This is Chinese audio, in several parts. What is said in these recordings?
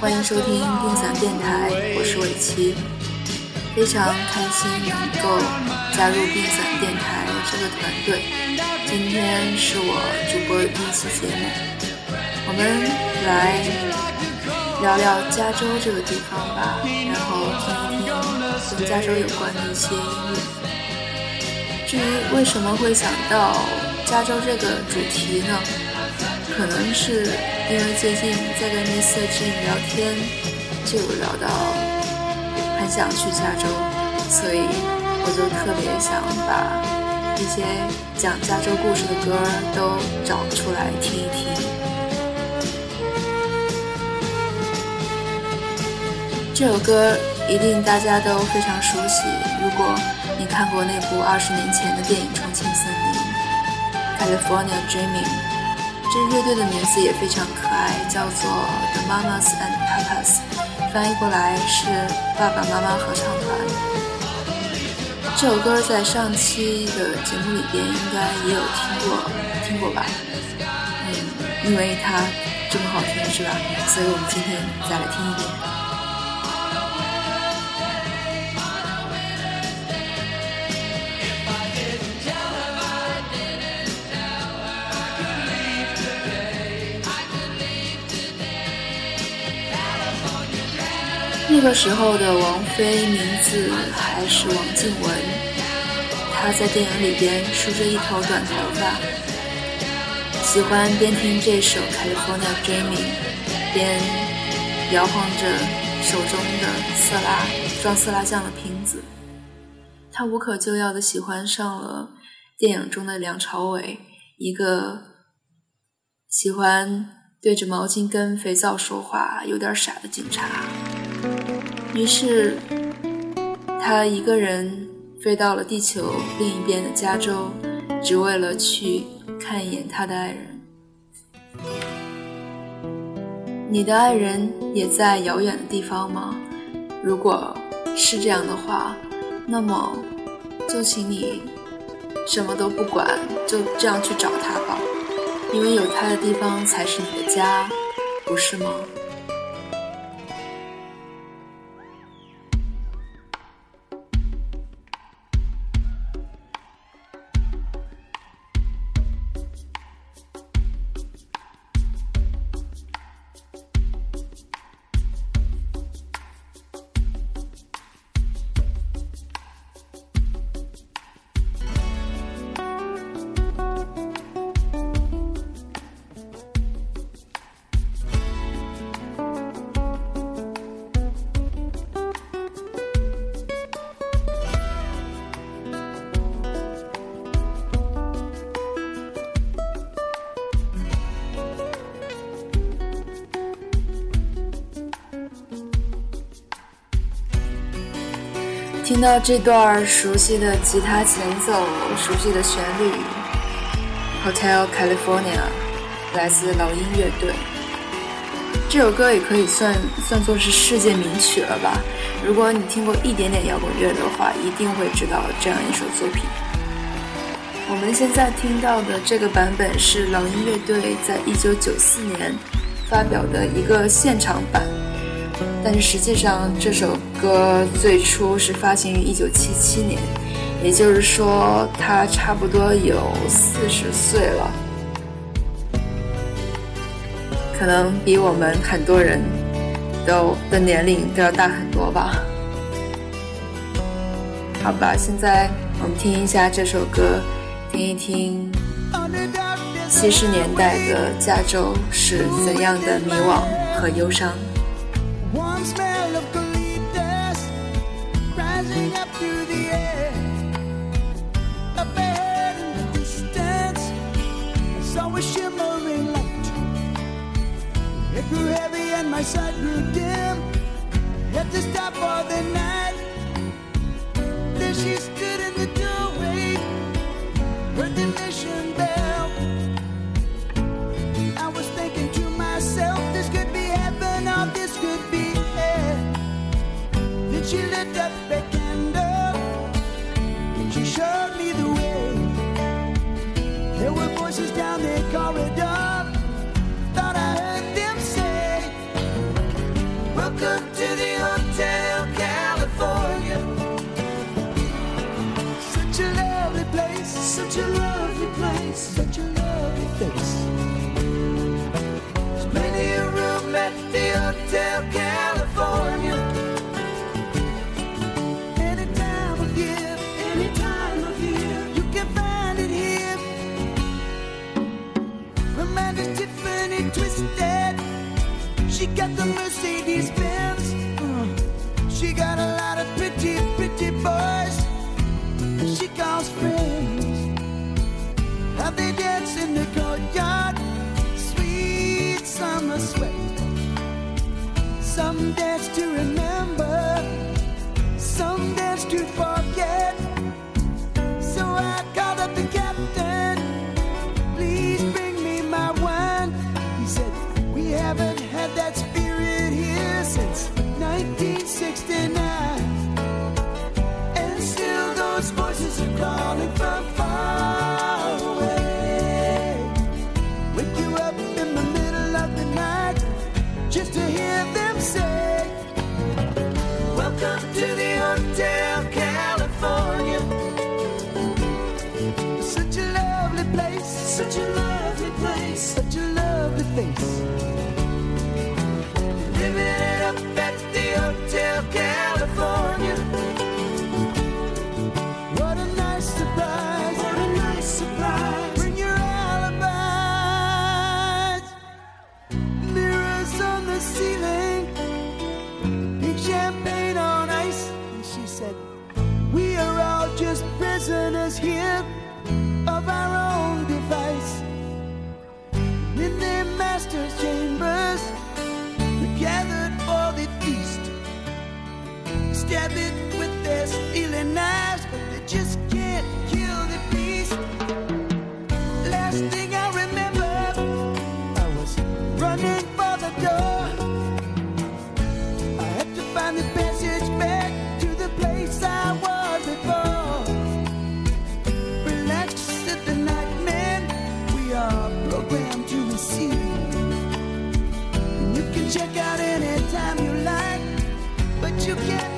欢迎收听冰伞电台，我是伟奇，非常开心能够加入冰伞电台这个团队。今天是我主播的第一期节目，我们来聊聊加州这个地方吧，然后听一听跟加州有关的一些音乐。至于为什么会想到加州这个主题呢？可能是因为最近在跟 Mr. Jin 聊天，就聊到很想去加州，所以我就特别想把一些讲加州故事的歌都找出来听一听。这首歌一定大家都非常熟悉，如果你看过那部二十年前的电影《重庆森林》（California Dreaming）。这乐队的名字也非常可爱，叫做 The Mamas and Papas，翻译过来是爸爸妈妈合唱团。这首歌在上期的节目里边应该也有听过，听过吧？嗯，因为它这么好听，是吧？所以我们今天再来听一遍。那个时候的王菲名字还是王静雯，她在电影里边梳着一头短头发，喜欢边听这首《California Dreaming》，边摇晃着手中的色拉装色拉酱的瓶子。她无可救药的喜欢上了电影中的梁朝伟，一个喜欢对着毛巾跟肥皂说话、有点傻的警察。于是，他一个人飞到了地球另一边的加州，只为了去看一眼他的爱人。你的爱人也在遥远的地方吗？如果是这样的话，那么就请你什么都不管，就这样去找他吧，因为有他的地方才是你的家，不是吗？听到这段熟悉的吉他前奏，熟悉的旋律，《Hotel California》来自老鹰乐队。这首歌也可以算算作是世界名曲了吧？如果你听过一点点摇滚乐的话，一定会知道这样一首作品。我们现在听到的这个版本是老鹰乐队在一九九四年发表的一个现场版。但是实际上，这首歌最初是发行于一九七七年，也就是说，他差不多有四十岁了，可能比我们很多人都的年龄都要大很多吧。好吧，现在我们听一下这首歌，听一听七十年代的加州是怎样的迷惘和忧伤。Grew heavy and my sight grew dim. Had to stop for the night. There she stood in the doorway, heard the mission bell. I was thinking to myself, this could be heaven or this could be hell. Then she lit up a candle and she showed me the way. There were voices down the corridor Welcome to the Hotel California. Such a lovely place, such a lovely Some dance to remember, some dance to forget. So I called up the cat. Hotel California. Such a lovely place, such a lovely place, such a lovely face. check out anytime you like, but you can't.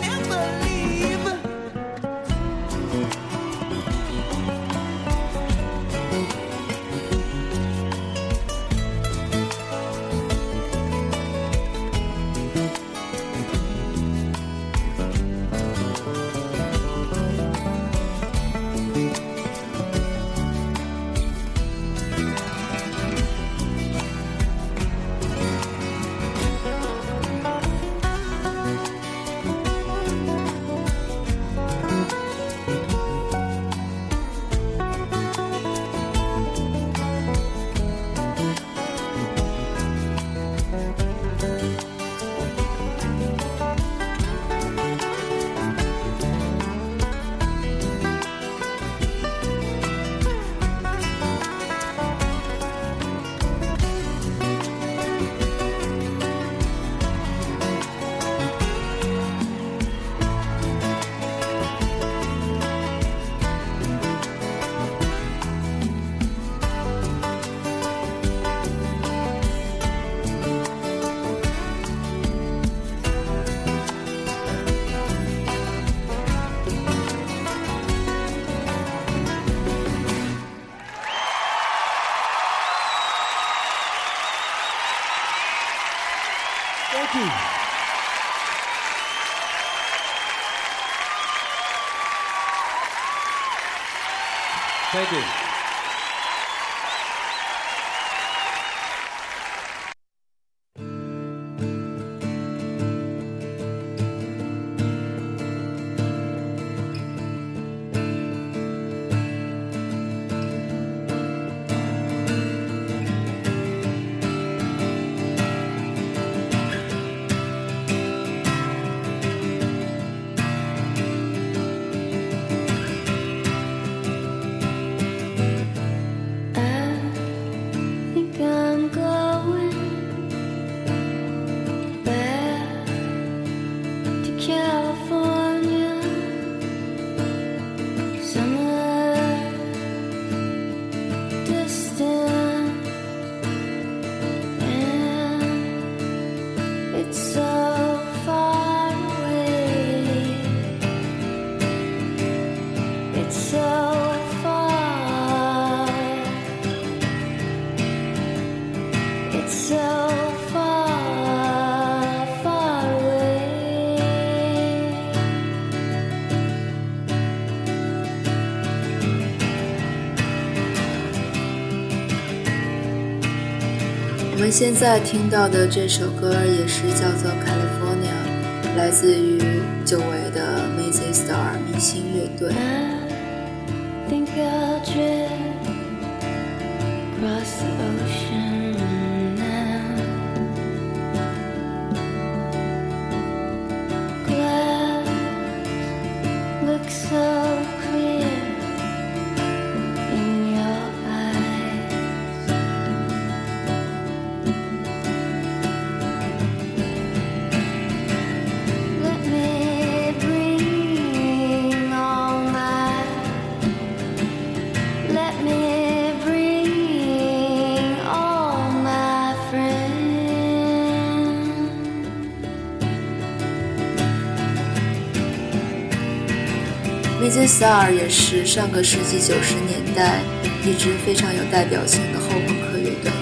们现在听到的这首歌也是叫做《California》，来自于久违的 m a z y Star 明星乐队。Mazzy Star 也是上个世纪九十年代一支非常有代表性的后朋克乐队。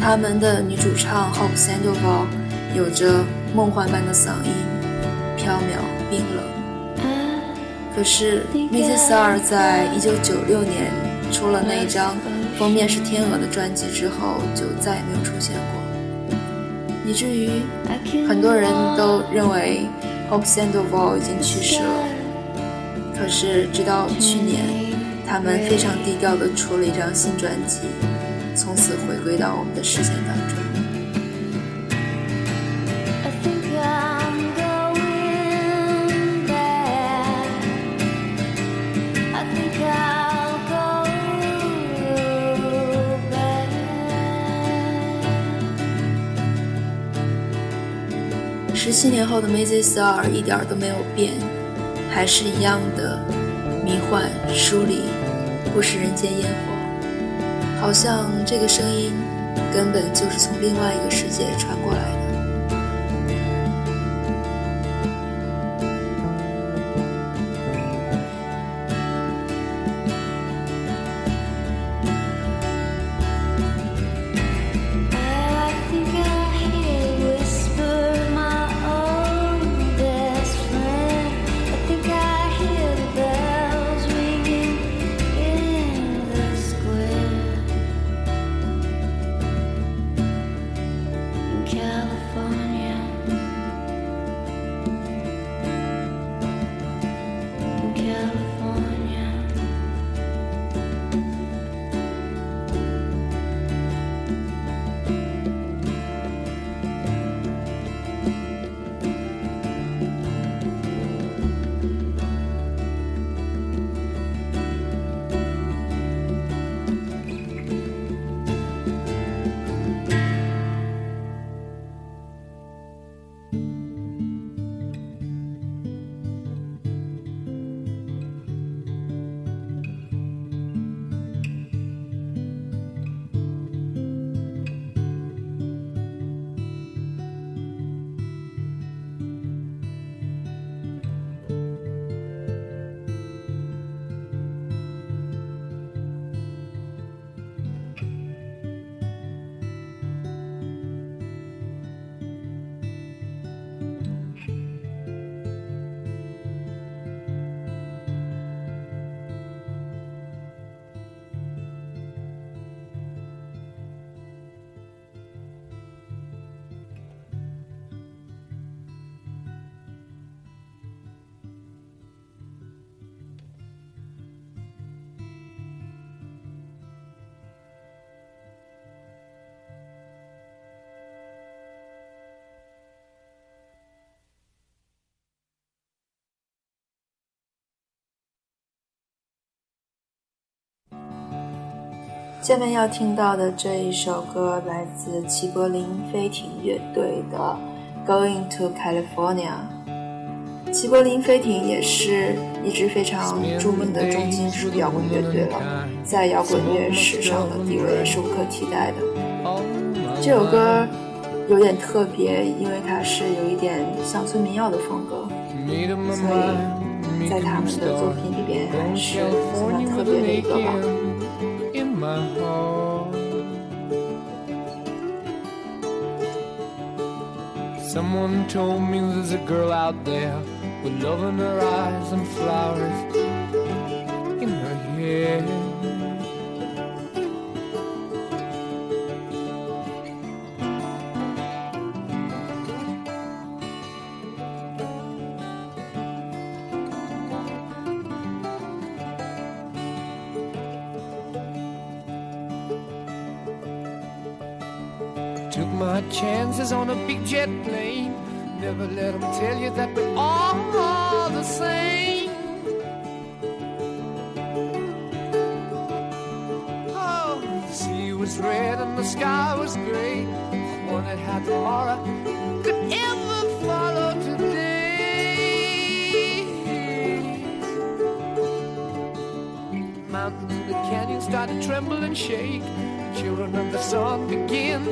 他们的女主唱 Hope Sandoval 有着梦幻般的嗓音，飘渺冰冷。可是 Mazzy Star 在一九九六年出了那一张封面是天鹅的专辑之后，就再也没有出现过，以至于很多人都认为 Hope Sandoval 已经去世了。可是，直到去年，他们非常低调地出了一张新专辑，从此回归到我们的视线当中。十七年后的 Mazzy Star 一点都没有变。还是一样的迷幻疏离，不食人间烟火，好像这个声音根本就是从另外一个世界传过来下面要听到的这一首歌来自齐柏林飞艇乐队的《Going to California》。齐柏林飞艇也是一支非常著名的重金属摇滚乐队了，在摇滚乐史上的地位是无可替代的。这首歌有点特别，因为它是有一点乡村民谣的风格，所以在他们的作品里边还是蛮特别的一个吧。my heart. Someone told me there's a girl out there with love in her eyes and flowers in her hair. Jet plane. Never let them tell you that we're all the same. Oh, the sea was red and the sky was gray. Wondered how tomorrow could ever follow today. Mountains and the canyons started to tremble and shake. Children of the sun begin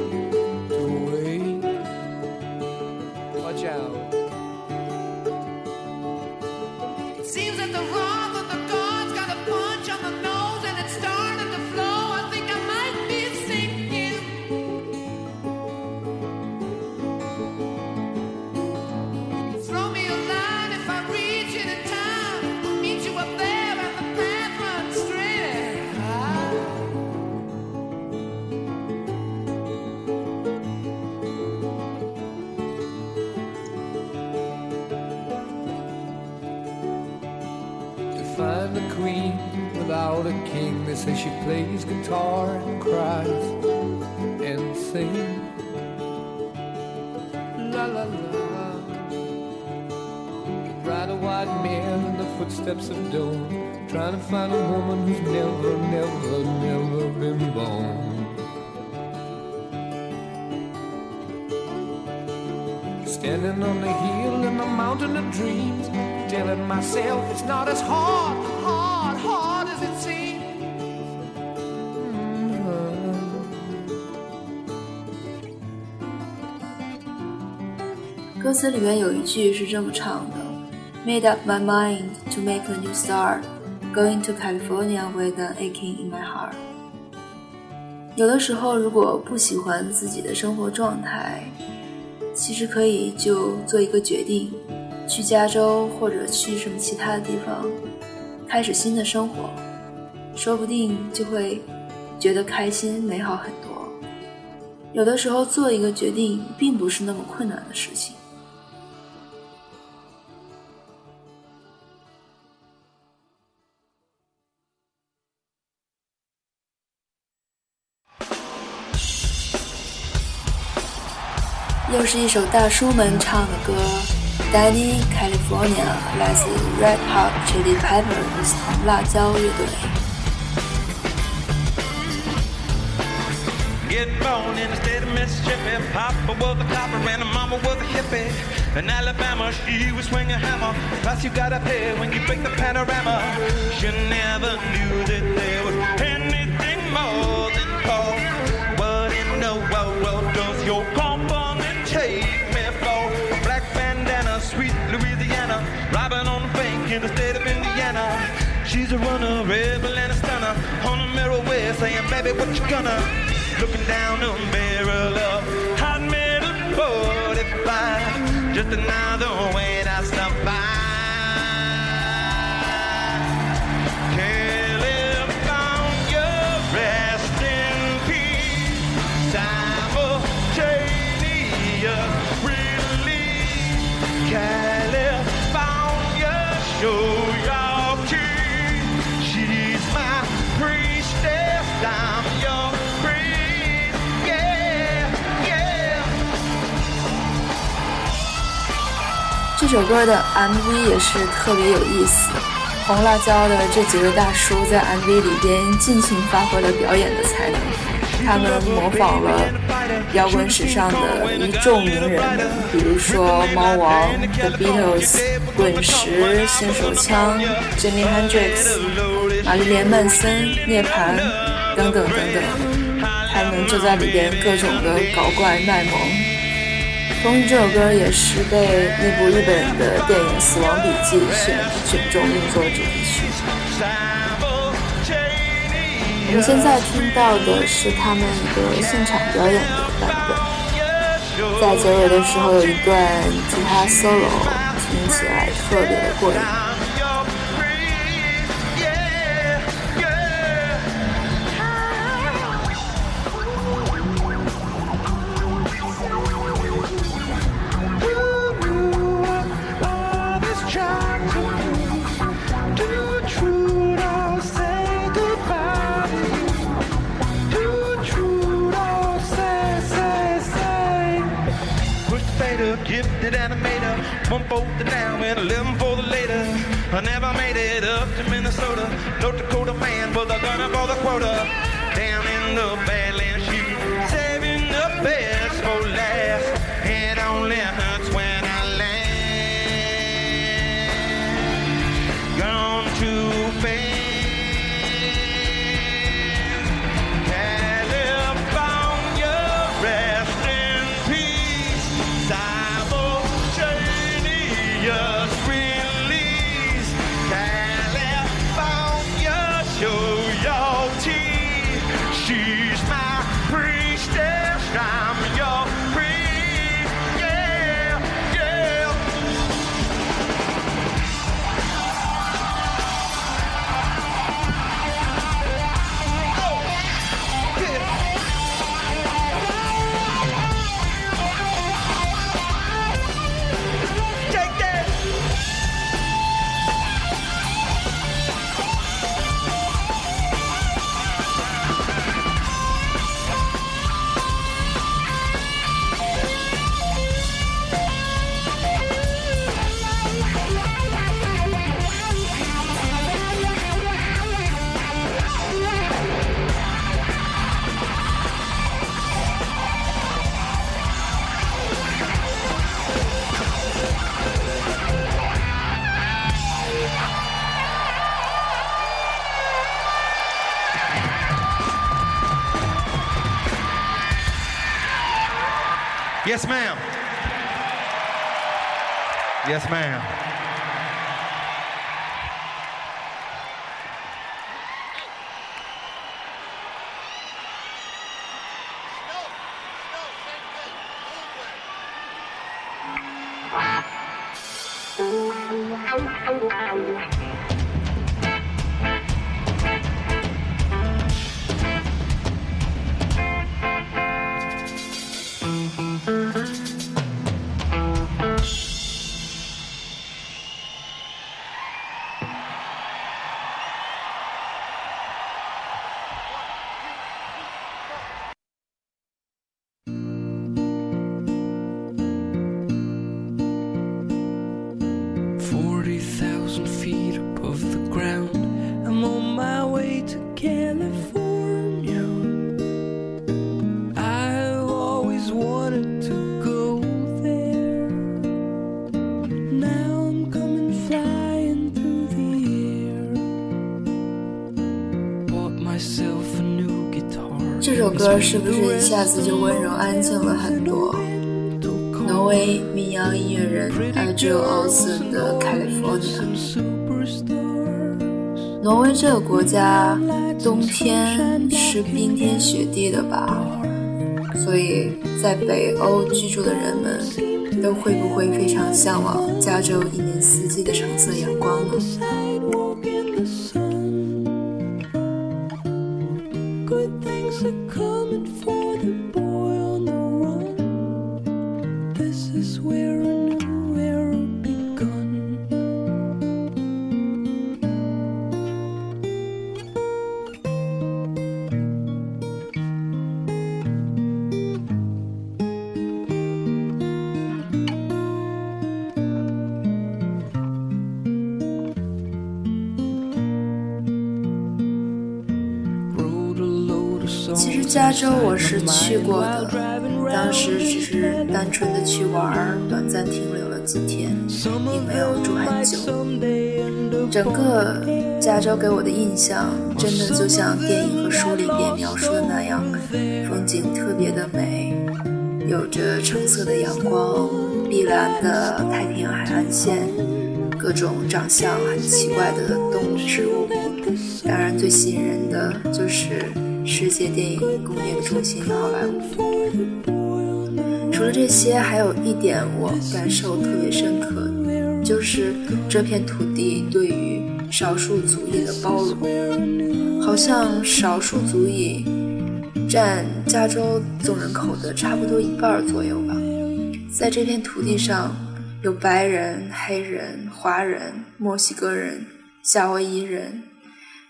plays guitar and cries and sings. La la la. Ride a white mare in the footsteps of dawn, trying to find a woman who's never, never, never been born. Standing on the hill in the mountain of dreams, telling myself it's not as hard, hard 歌词里面有一句是这么唱的：“Made up my mind to make a new start, going to California with an aching in my heart。”有的时候，如果不喜欢自己的生活状态，其实可以就做一个决定，去加州或者去什么其他的地方，开始新的生活，说不定就会觉得开心美好很多。有的时候做一个决定并不是那么困难的事情。又是一首大叔们唱的歌，《Danny California》来自 Red Hot Chili Peppers 红辣椒乐队。 Get born in the state of Mississippi. Papa was a copper and mama was a hippie. In Alabama, she was swinging a hammer. Price you gotta pay when you break the panorama. She never knew that there She's a runner, rebel and a stunner. On the mirror way saying, baby, what you gonna? Looking down the barrel of hot metal 45. Just another way to survive. California, 这首歌的 MV 也是特别有意思，红辣椒的这几位大叔在 MV 里边尽情发挥了表演的才能，他们模仿了摇滚史上的一众名人，比如说猫王、The Beatles、滚石、新手枪、Jimi Hendrix、玛丽莲·曼森、涅槃。等等等等，他们就在里边各种的搞怪卖萌。同时这首歌也是被那部日本的电影《死亡笔记》选选中用作主题曲。我们现在听到的是他们一个现场表演的版本。在结尾的时候有一段吉他 solo，听起来特别的过瘾。One for the now and eleven for the later. I never made it up to Minnesota. North Dakota man was a gunner for the quota. Down in the 是不是一下子就温柔安静了很多？挪威民谣音乐人 Adriel Olsen 的《California》。挪威这个国家冬天是冰天雪地的吧？所以在北欧居住的人们都会不会非常向往加州一年四季的橙色阳光呢？Things are coming for the boy on the run. This is where 我是去过的，当时只是单纯的去玩，短暂停留了几天，并没有住很久。整个加州给我的印象，真的就像电影和书里边描述的那样，风景特别的美，有着橙色的阳光、碧蓝的太平洋海岸线，各种长相很奇怪的动物植物。当然，最吸引人的就是世界电影工业的中心好莱坞。除了这些，还有一点我感受特别深刻，就是这片土地对于少数族裔的包容，好像少数族裔占加州总人口的差不多一半左右吧。在这片土地上，有白人、黑人、华人、墨西哥人、夏威夷人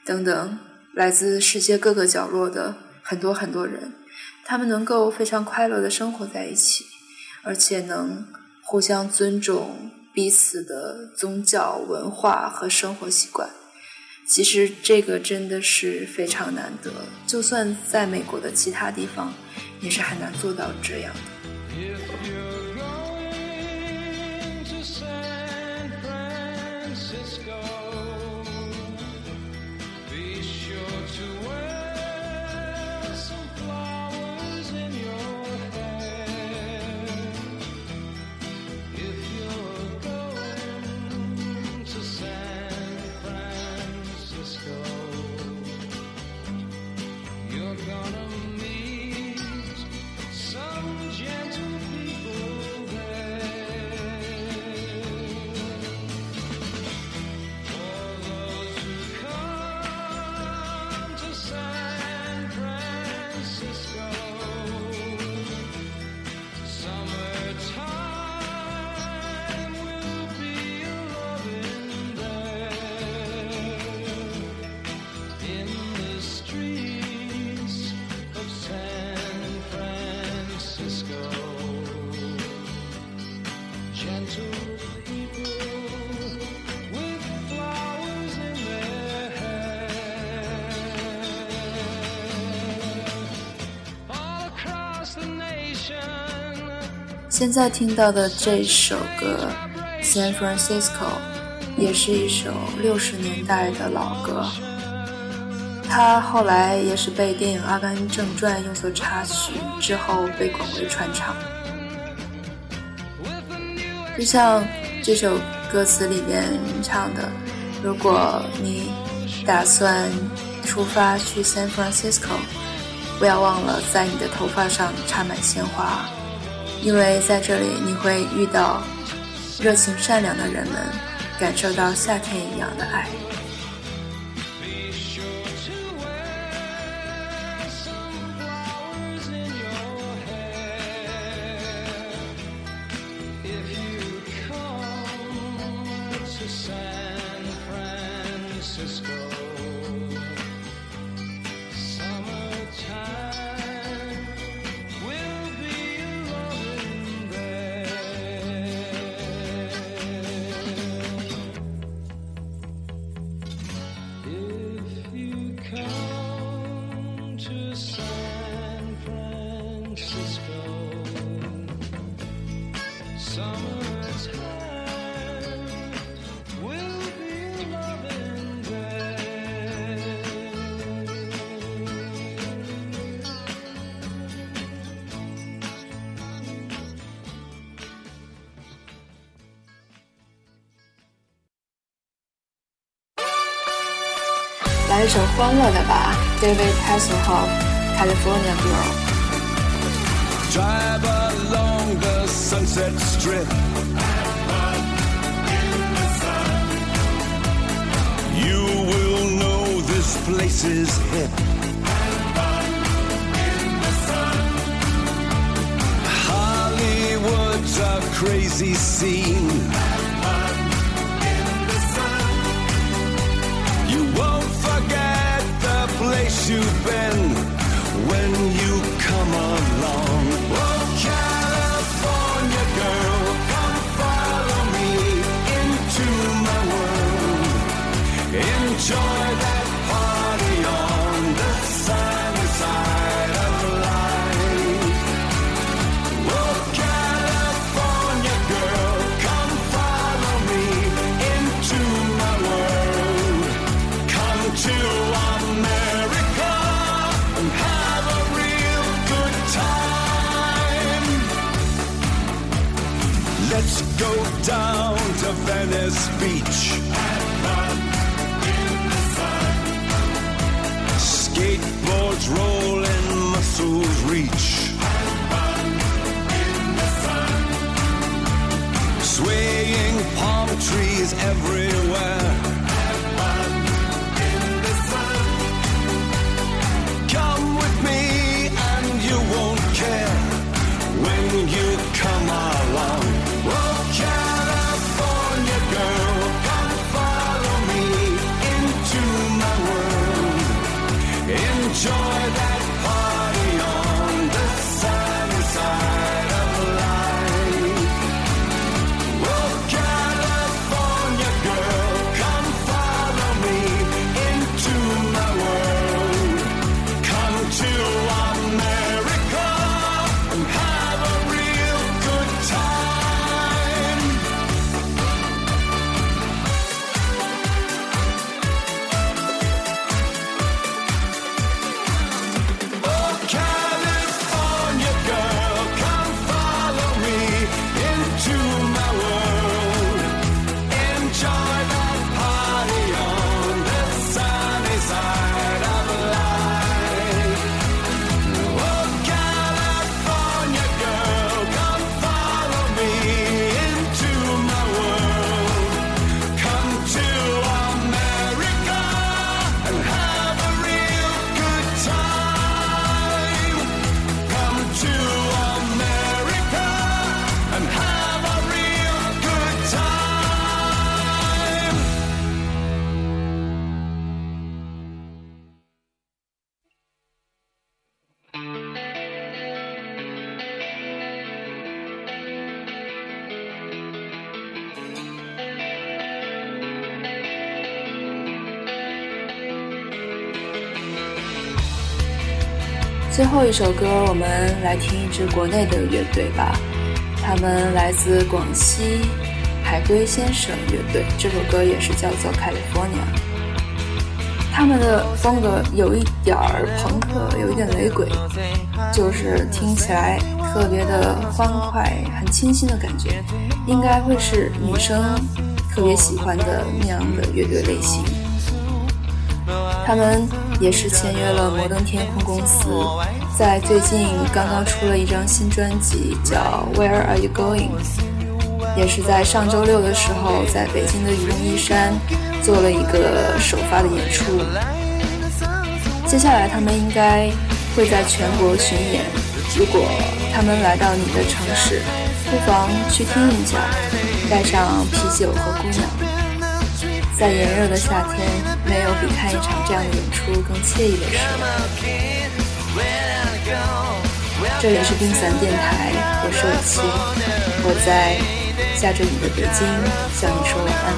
等等，来自世界各个角落的很多很多人。他们能够非常快乐的生活在一起，而且能互相尊重彼此的宗教文化和生活习惯。其实这个真的是非常难得，就算在美国的其他地方，也是很难做到这样的。现在听到的这首歌《San Francisco》也是一首六十年代的老歌，它后来也是被电影《阿甘正传》用作插曲，之后被广为传唱。就像这首歌词里面唱的：“如果你打算出发去 San Francisco，不要忘了在你的头发上插满鲜花。”因为在这里你会遇到热情善良的人们，感受到夏天一样的爱。，David Hasselhoff，《California Girl》。Drive along the sunset strip. You will know this place is hip. Hollywood's a crazy scene. You've been when you come along. Venice Beach. Skateboards rolling, 一首歌，我们来听一支国内的乐队吧，他们来自广西海龟先生乐队，这首歌也是叫做《California》。他们的风格有一点儿朋克，有一点雷鬼，就是听起来特别的欢快，很清新的感觉，应该会是女生特别喜欢的那样的乐队类型。他们也是签约了摩登天空公司，在最近刚刚出了一张新专辑，叫《Where Are You Going》，也是在上周六的时候，在北京的愚公移山做了一个首发的演出。接下来他们应该会在全国巡演，如果他们来到你的城市，不妨去听一下，带上啤酒和姑娘。在炎热的夏天，没有比看一场这样的演出更惬意的事了。这里是冰伞电台，我是雨七，我在下着雨的北京向你说晚安。